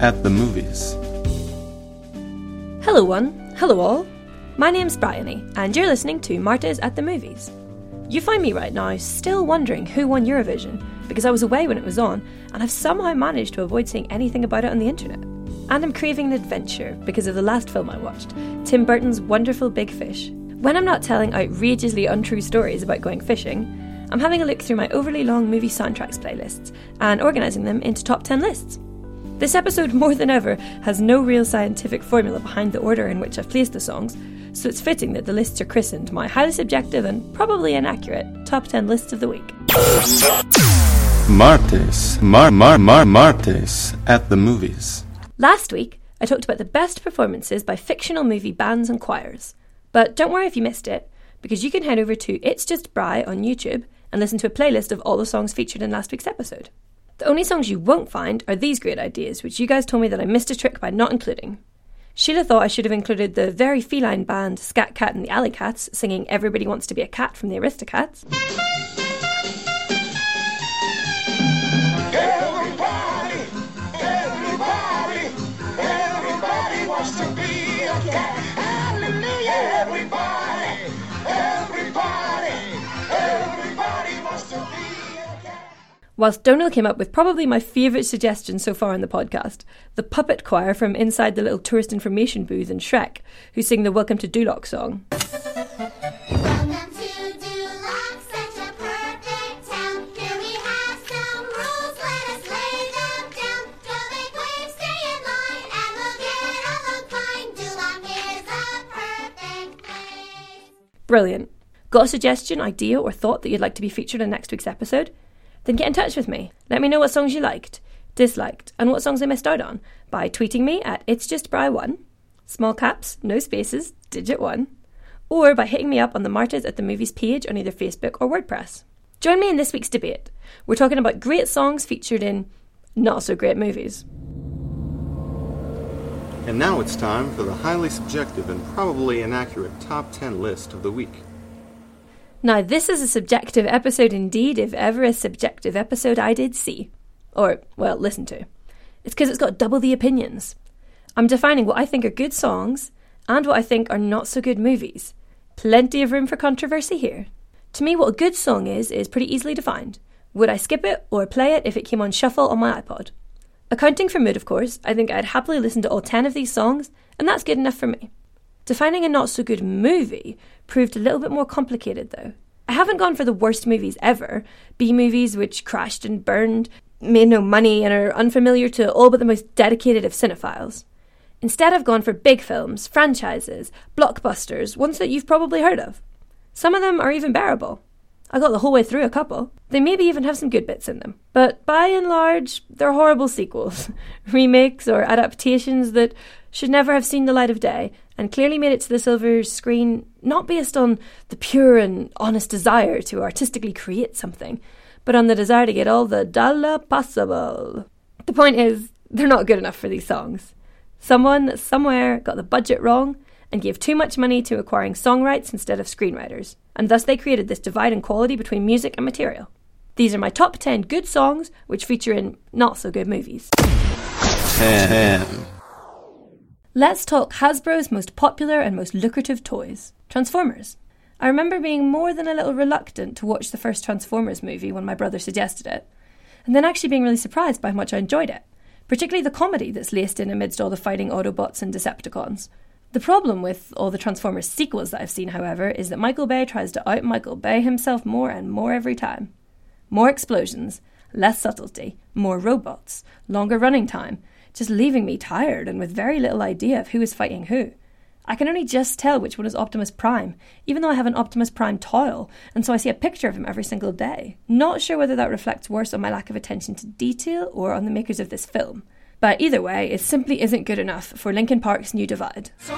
at the Movies. Hello, one. Hello, all. My name's Bryony, and you're listening to Martyrs at the Movies. You find me right now still wondering who won Eurovision because I was away when it was on, and I've somehow managed to avoid seeing anything about it on the internet. And I'm craving an adventure because of the last film I watched, Tim Burton's Wonderful Big Fish. When I'm not telling outrageously untrue stories about going fishing, I'm having a look through my overly long movie soundtracks playlists and organising them into top 10 lists. This episode, more than ever, has no real scientific formula behind the order in which I've placed the songs, so it's fitting that the lists are christened my highly subjective and probably inaccurate top 10 lists of the week. Martes, Mar Mar Mar Martes at the Movies. Last week, I talked about the best performances by fictional movie bands and choirs. But don't worry if you missed it, because you can head over to It's Just Bry on YouTube and listen to a playlist of all the songs featured in last week's episode. The only songs you won't find are these great ideas, which you guys told me that I missed a trick by not including. Sheila thought I should have included the very feline band Scat Cat and the Alley Cats singing Everybody Wants to Be a Cat from the Aristocats. Whilst Donal came up with probably my favourite suggestion so far in the podcast, the puppet choir from inside the little tourist information booth in Shrek, who sing the Welcome to Duloc song. Brilliant. Got a suggestion, idea, or thought that you'd like to be featured in next week's episode? Then get in touch with me. Let me know what songs you liked, disliked, and what songs I missed out on by tweeting me at It's Just Bry1, small caps, no spaces, digit 1, or by hitting me up on the Martyrs at the Movies page on either Facebook or WordPress. Join me in this week's debate. We're talking about great songs featured in not so great movies. And now it's time for the highly subjective and probably inaccurate top 10 list of the week. Now, this is a subjective episode indeed, if ever a subjective episode I did see. Or, well, listen to. It's because it's got double the opinions. I'm defining what I think are good songs and what I think are not so good movies. Plenty of room for controversy here. To me, what a good song is, is pretty easily defined. Would I skip it or play it if it came on shuffle on my iPod? Accounting for mood, of course, I think I'd happily listen to all 10 of these songs, and that's good enough for me. Defining a not so good movie proved a little bit more complicated, though. I haven't gone for the worst movies ever B movies which crashed and burned, made no money, and are unfamiliar to all but the most dedicated of cinephiles. Instead, I've gone for big films, franchises, blockbusters, ones that you've probably heard of. Some of them are even bearable. I got the whole way through a couple. They maybe even have some good bits in them. But by and large, they're horrible sequels, remakes, or adaptations that should never have seen the light of day and clearly made it to the silver screen not based on the pure and honest desire to artistically create something, but on the desire to get all the dollar possible. The point is, they're not good enough for these songs. Someone, somewhere, got the budget wrong and gave too much money to acquiring song rights instead of screenwriters, and thus they created this divide in quality between music and material. These are my top 10 good songs which feature in not so good movies. 10. Let's talk Hasbro's most popular and most lucrative toys Transformers. I remember being more than a little reluctant to watch the first Transformers movie when my brother suggested it, and then actually being really surprised by how much I enjoyed it, particularly the comedy that's laced in amidst all the fighting Autobots and Decepticons. The problem with all the Transformers sequels that I've seen, however, is that Michael Bay tries to out Michael Bay himself more and more every time. More explosions, less subtlety, more robots, longer running time, just leaving me tired and with very little idea of who is fighting who. I can only just tell which one is Optimus Prime, even though I have an Optimus Prime toil, and so I see a picture of him every single day. Not sure whether that reflects worse on my lack of attention to detail or on the makers of this film. But either way, it simply isn't good enough for Linkin Park's New Divide. So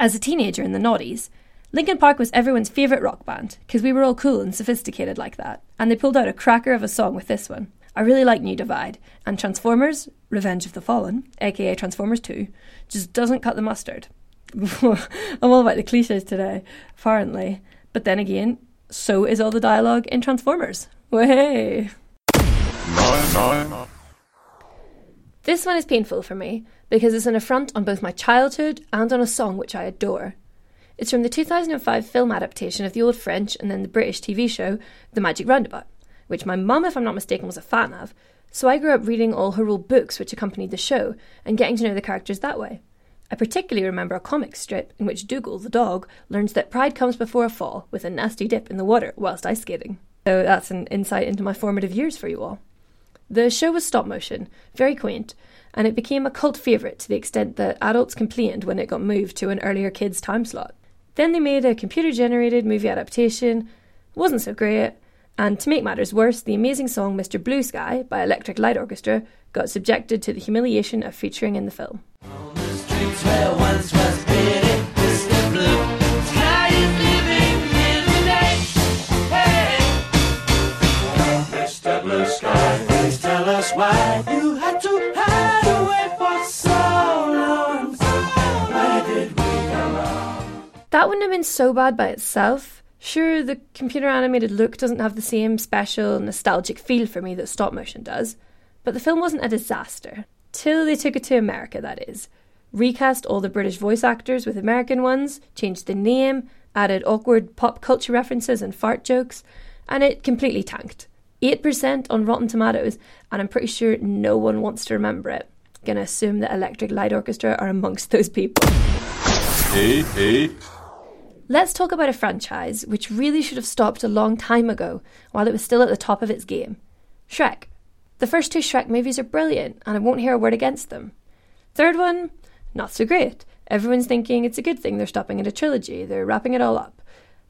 As a teenager in the noughties, Linkin Park was everyone's favourite rock band because we were all cool and sophisticated like that, and they pulled out a cracker of a song with this one. I really like New Divide, and Transformers Revenge of the Fallen, aka Transformers 2, just doesn't cut the mustard. I'm all about the cliches today, apparently. But then again, so is all the dialogue in Transformers. Way! This one is painful for me because it's an affront on both my childhood and on a song which I adore. It's from the 2005 film adaptation of the old French and then the British TV show The Magic Roundabout, which my mum, if I'm not mistaken, was a fan of. So I grew up reading all her old books which accompanied the show and getting to know the characters that way. I particularly remember a comic strip in which Dougal, the dog, learns that pride comes before a fall with a nasty dip in the water whilst ice skating. So that's an insight into my formative years for you all. The show was stop motion, very quaint, and it became a cult favourite to the extent that adults complained when it got moved to an earlier kids' time slot. Then they made a computer generated movie adaptation, it wasn't so great, and to make matters worse, the amazing song Mr. Blue Sky by Electric Light Orchestra got subjected to the humiliation of featuring in the film. That wouldn't have been so bad by itself. Sure, the computer animated look doesn't have the same special, nostalgic feel for me that stop motion does, but the film wasn't a disaster. Till they took it to America, that is. Recast all the British voice actors with American ones, changed the name, added awkward pop culture references and fart jokes, and it completely tanked. 8% on Rotten Tomatoes, and I'm pretty sure no one wants to remember it. Gonna assume that Electric Light Orchestra are amongst those people. Eight, eight. Let's talk about a franchise which really should have stopped a long time ago while it was still at the top of its game Shrek. The first two Shrek movies are brilliant, and I won't hear a word against them. Third one, not so great. Everyone's thinking it's a good thing they're stopping at a trilogy, they're wrapping it all up.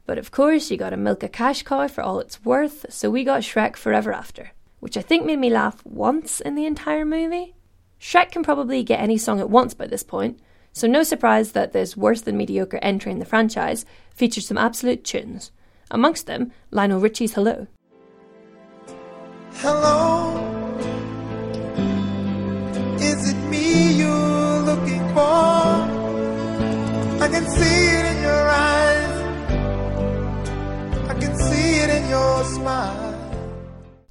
But of course, you gotta milk a cash cow for all it's worth, so we got Shrek Forever After, which I think made me laugh once in the entire movie. Shrek can probably get any song it wants by this point, so no surprise that this worse than mediocre entry in the franchise features some absolute tunes. Amongst them, Lionel Richie's Hello. Hello, is it me you're looking for? I can see it in your eyes, I can see it in your smile.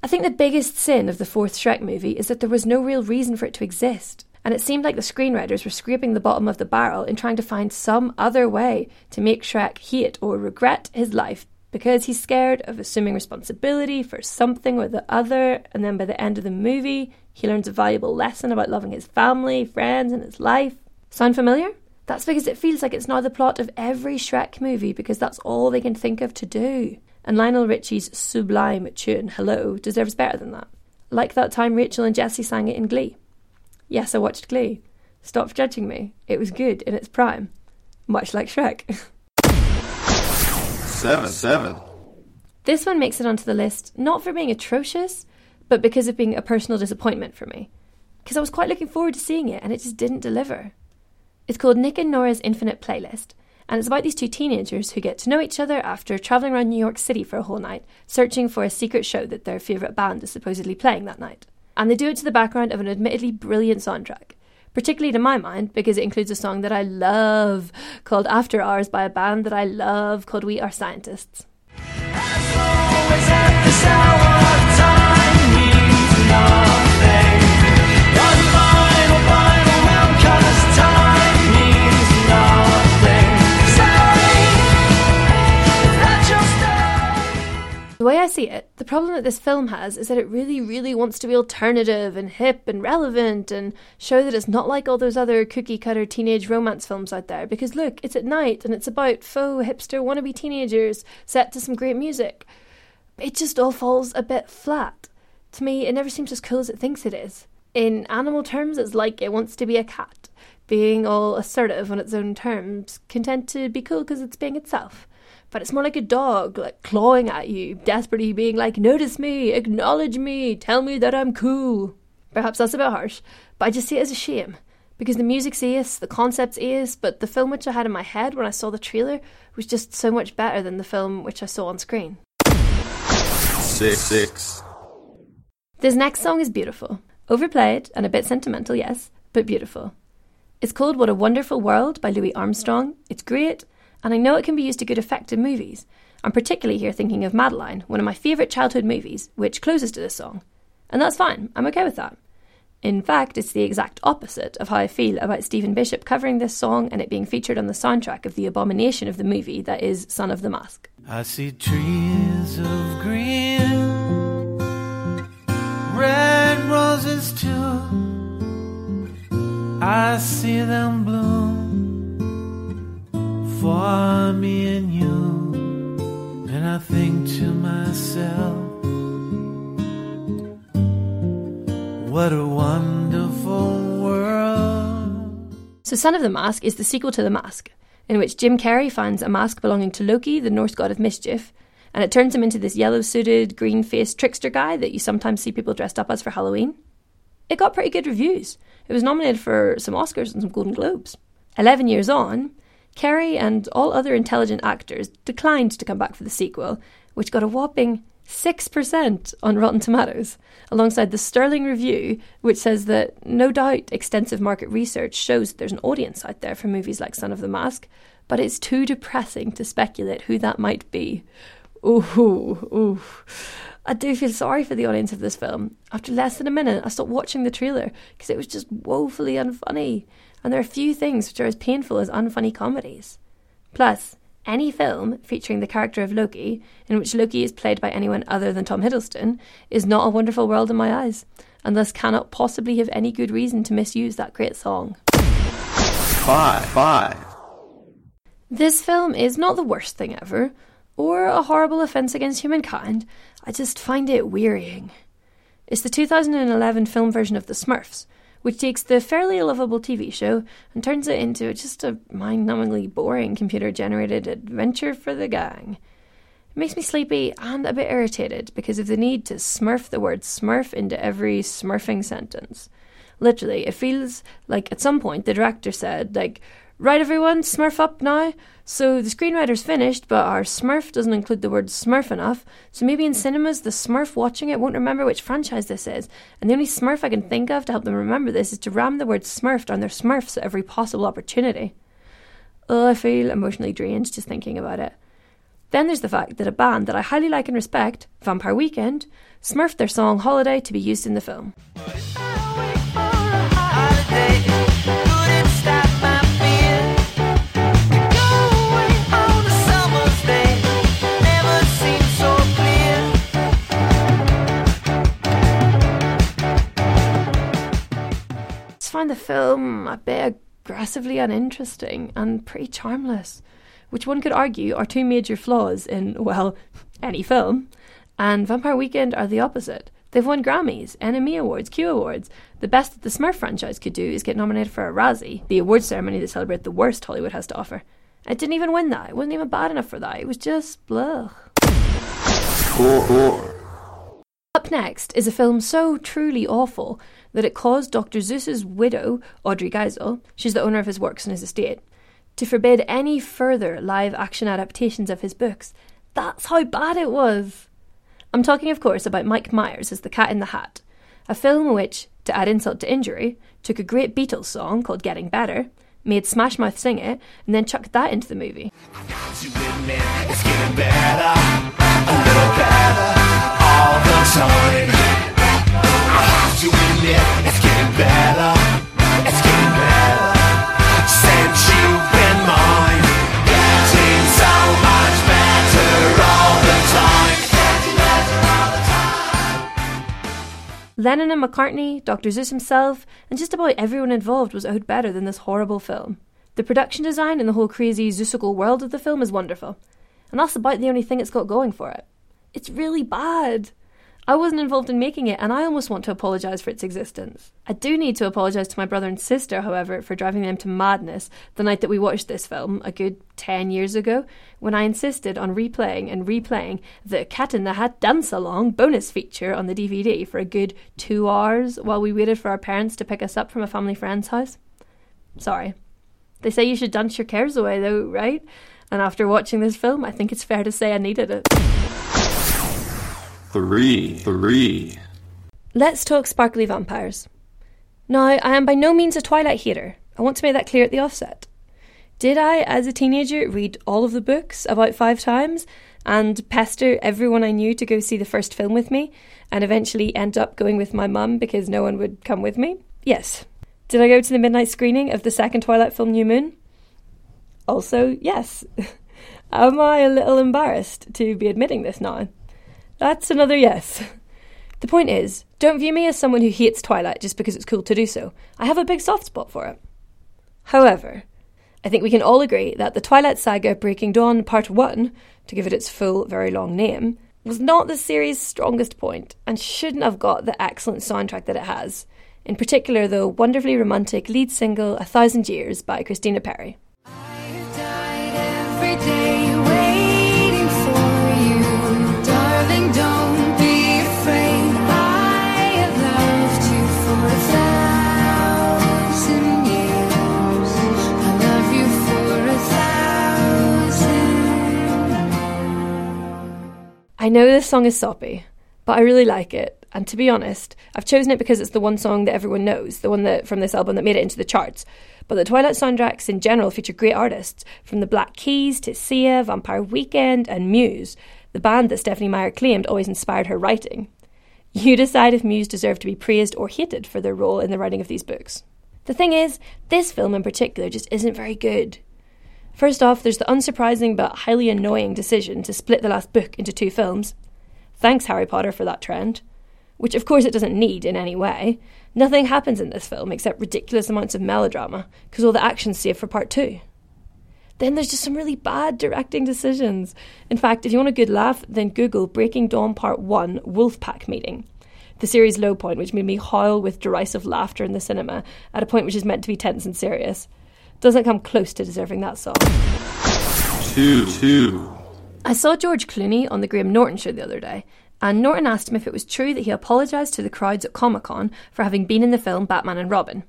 I think the biggest sin of the fourth Shrek movie is that there was no real reason for it to exist, and it seemed like the screenwriters were scraping the bottom of the barrel in trying to find some other way to make Shrek hate or regret his life because he's scared of assuming responsibility for something or the other, and then by the end of the movie, he learns a valuable lesson about loving his family, friends, and his life. Sound familiar? That's because it feels like it's now the plot of every Shrek movie because that's all they can think of to do. And Lionel Richie's sublime tune, Hello, deserves better than that. Like that time Rachel and Jesse sang it in Glee. Yes, I watched Glee. Stop judging me. It was good in its prime. Much like Shrek. Seven, seven. This one makes it onto the list not for being atrocious, but because of being a personal disappointment for me. Because I was quite looking forward to seeing it and it just didn't deliver. It's called Nick and Nora's Infinite Playlist, and it's about these two teenagers who get to know each other after travelling around New York City for a whole night, searching for a secret show that their favourite band is supposedly playing that night. And they do it to the background of an admittedly brilliant soundtrack. Particularly to my mind, because it includes a song that I love called After Hours by a band that I love called We Are Scientists. See it, the problem that this film has is that it really, really wants to be alternative and hip and relevant and show that it's not like all those other cookie cutter teenage romance films out there. Because look, it's at night and it's about faux hipster wannabe teenagers set to some great music. It just all falls a bit flat. To me, it never seems as cool as it thinks it is. In animal terms, it's like it wants to be a cat, being all assertive on its own terms, content to be cool because it's being itself but it's more like a dog, like clawing at you, desperately being like, notice me, acknowledge me, tell me that I'm cool. Perhaps that's a bit harsh, but I just see it as a shame. Because the music's ace, the concept's ace, but the film which I had in my head when I saw the trailer was just so much better than the film which I saw on screen. Six, six. This next song is beautiful. Overplayed and a bit sentimental, yes, but beautiful. It's called What a Wonderful World by Louis Armstrong. It's great, and I know it can be used to good effect in movies. I'm particularly here thinking of Madeline, one of my favourite childhood movies, which closes to this song. And that's fine, I'm okay with that. In fact, it's the exact opposite of how I feel about Stephen Bishop covering this song and it being featured on the soundtrack of the abomination of the movie that is Son of the Mask. I see trees of green, red roses too. I see them bloom for me and you, and I think to myself, what a wonderful world. So, Son of the Mask is the sequel to The Mask, in which Jim Carrey finds a mask belonging to Loki, the Norse god of mischief, and it turns him into this yellow suited, green faced trickster guy that you sometimes see people dressed up as for Halloween. It got pretty good reviews. It was nominated for some Oscars and some Golden Globes. Eleven years on, Carrey and all other intelligent actors declined to come back for the sequel, which got a whopping 6% on Rotten Tomatoes, alongside the sterling review, which says that no doubt extensive market research shows that there's an audience out there for movies like Son of the Mask, but it's too depressing to speculate who that might be. Ooh, ooh. I do feel sorry for the audience of this film. After less than a minute, I stopped watching the trailer because it was just woefully unfunny, and there are few things which are as painful as unfunny comedies. Plus, any film featuring the character of Loki, in which Loki is played by anyone other than Tom Hiddleston, is not a wonderful world in my eyes, and thus cannot possibly have any good reason to misuse that great song. Five. Five. This film is not the worst thing ever, or a horrible offence against humankind. I just find it wearying. It's the 2011 film version of The Smurfs, which takes the fairly lovable TV show and turns it into just a mind numbingly boring computer generated adventure for the gang. It makes me sleepy and a bit irritated because of the need to smurf the word smurf into every smurfing sentence. Literally, it feels like at some point the director said, like, Right, everyone, smurf up now. So the screenwriter's finished, but our smurf doesn't include the word smurf enough. So maybe in cinemas, the smurf watching it won't remember which franchise this is. And the only smurf I can think of to help them remember this is to ram the word smurfed on their smurfs at every possible opportunity. Oh, I feel emotionally drained just thinking about it. Then there's the fact that a band that I highly like and respect, Vampire Weekend, smurfed their song Holiday to be used in the film. Find the film a bit aggressively uninteresting and pretty charmless, which one could argue are two major flaws in, well, any film. And Vampire Weekend are the opposite. They've won Grammys, NME Awards, Q Awards. The best that the Smurf franchise could do is get nominated for a Razzie, the awards ceremony to celebrate the worst Hollywood has to offer. It didn't even win that. It wasn't even bad enough for that. It was just blah. Up next is a film so truly awful that it caused Dr. Seuss's widow, Audrey Geisel, she's the owner of his works and his estate, to forbid any further live action adaptations of his books. That's how bad it was. I'm talking, of course, about Mike Myers as the Cat in the Hat, a film which, to add insult to injury, took a great Beatles song called Getting Better, made Smash Mouth sing it, and then chucked that into the movie. Better, better, the time. I have to admit, it's getting better, it's getting better. Since you've been mine, getting so much better all the time. Lennon and McCartney, Dr. Seuss himself, and just about everyone involved was owed better than this horrible film. The production design and the whole crazy Seussical world of the film is wonderful. And that's about the only thing it's got going for it. It's really bad. I wasn't involved in making it, and I almost want to apologise for its existence. I do need to apologise to my brother and sister, however, for driving them to madness the night that we watched this film, a good 10 years ago, when I insisted on replaying and replaying the Cat in the Hat Dance Along bonus feature on the DVD for a good two hours while we waited for our parents to pick us up from a family friend's house. Sorry. They say you should dance your cares away, though, right? And after watching this film, I think it's fair to say I needed it. Three. Three. let's talk sparkly vampires. Now, I am by no means a Twilight hater. I want to make that clear at the offset. Did I, as a teenager, read all of the books about five times and pester everyone I knew to go see the first film with me and eventually end up going with my mum because no one would come with me? Yes. Did I go to the midnight screening of the second Twilight film, New Moon? Also, yes. Am I a little embarrassed to be admitting this now? That's another yes. The point is, don't view me as someone who hates Twilight just because it's cool to do so. I have a big soft spot for it. However, I think we can all agree that the Twilight Saga Breaking Dawn Part 1, to give it its full, very long name, was not the series' strongest point and shouldn't have got the excellent soundtrack that it has. In particular, the wonderfully romantic lead single A Thousand Years by Christina Perri. I know this song is soppy, but I really like it. And to be honest, I've chosen it because it's the one song that everyone knows, the one that from this album that made it into the charts. But the Twilight soundtracks in general feature great artists, from the Black Keys to Sia, Vampire Weekend, and Muse, the band that Stephenie Meyer claimed always inspired her writing. You decide if Muse deserve to be praised or hated for their role in the writing of these books. The thing is, this film in particular just isn't very good. First off, there's the unsurprising but highly annoying decision to split the last book into two films. Thanks, Harry Potter, for that trend. Which, of course, it doesn't need in any way. Nothing happens in this film except ridiculous amounts of melodrama, because all the action's saved for part two. Then there's just some really bad directing decisions. In fact, if you want a good laugh, then Google Breaking Dawn Part 1 Wolfpack Meeting. The series low point, which made me howl with derisive laughter in the cinema at a point which is meant to be tense and serious. Doesn't come close to deserving that song. Two. Two. I saw George Clooney on the Graham Norton show the other day, and Norton asked him if it was true that he apologised to the crowds at Comic Con for having been in the film Batman and Robin.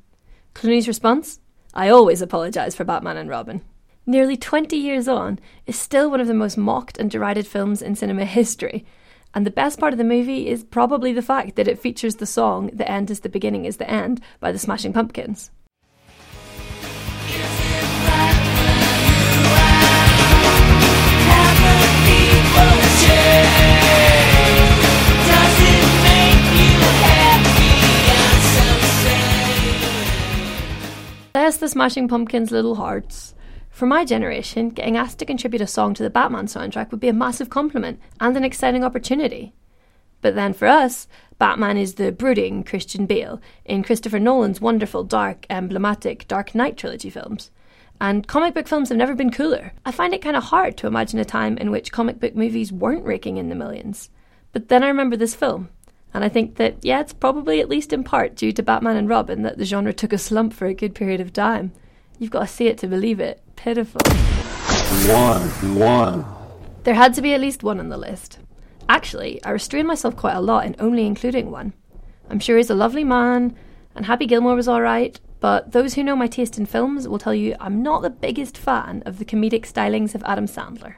Clooney's response? I always apologise for Batman and Robin. Nearly 20 years on, is still one of the most mocked and derided films in cinema history. And the best part of the movie is probably the fact that it features the song The End is the Beginning is the End by the Smashing Pumpkins. Bless the Smashing Pumpkins' little hearts. For my generation, getting asked to contribute a song to the Batman soundtrack would be a massive compliment and an exciting opportunity. But then for us, Batman is the brooding Christian Bale in Christopher Nolan's wonderful, dark, emblematic Dark Knight trilogy films. And comic book films have never been cooler. I find it kind of hard to imagine a time in which comic book movies weren't raking in the millions. But then I remember this film, and I think that, yeah, it's probably at least in part due to Batman and Robin that the genre took a slump for a good period of time. You've got to see it to believe it. Pitiful. One. One. There had to be at least one on the list. Actually, I restrained myself quite a lot in only including one. I'm sure he's a lovely man, and Happy Gilmore was alright, but those who know my taste in films will tell you I'm not the biggest fan of the comedic stylings of Adam Sandler.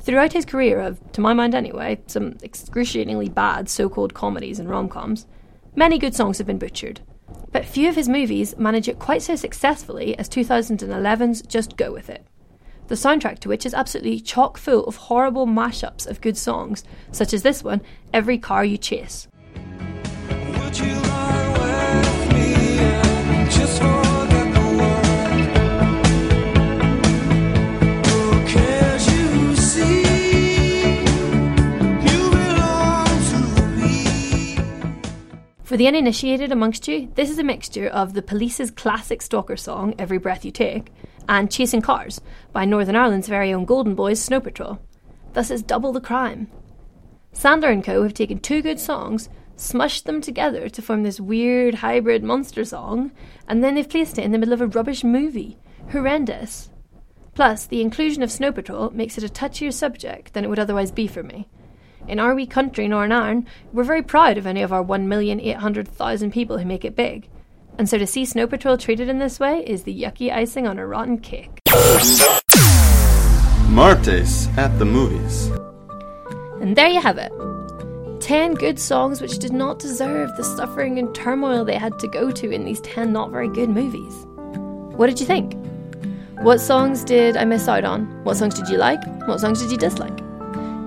Throughout his career of, to my mind anyway, some excruciatingly bad so called comedies and rom coms, many good songs have been butchered. But few of his movies manage it quite so successfully as 2011's Just Go With It. The soundtrack to which is absolutely chock full of horrible mashups of good songs, such as this one, Every Car You Chase. For the uninitiated amongst you, this is a mixture of the Police's classic stalker song, Every Breath You Take, and Chasing Cars by Northern Ireland's very own Golden Boys, Snow Patrol. Thus, it's double the crime. Sandler and co. have taken two good songs, smushed them together to form this weird hybrid monster song, and then they've placed it in the middle of a rubbish movie. Horrendous. Plus, the inclusion of Snow Patrol makes it a touchier subject than it would otherwise be for me. In our wee country, Northern Ireland, we're very proud of any of our 1,800,000 people who make it big. And so to see Snow Patrol treated in this way is the yucky icing on a rotten cake. Martes at the movies. And there you have it. 10 good songs which did not deserve the suffering and turmoil they had to go to in these 10 not very good movies. What did you think? What songs did I miss out on? What songs did you like? What songs did you dislike?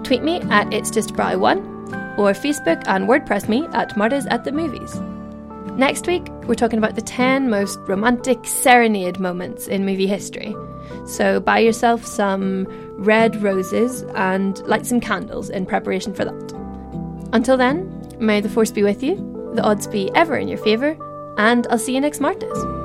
Tweet me at It's Just Bry1 or Facebook and WordPress me at Martas at the Movies. Next week, we're talking about the 10 most romantic serenade moments in movie history. So buy yourself some red roses and light some candles in preparation for that. Until then, may the force be with you, the odds be ever in your favour, and I'll see you next Martas.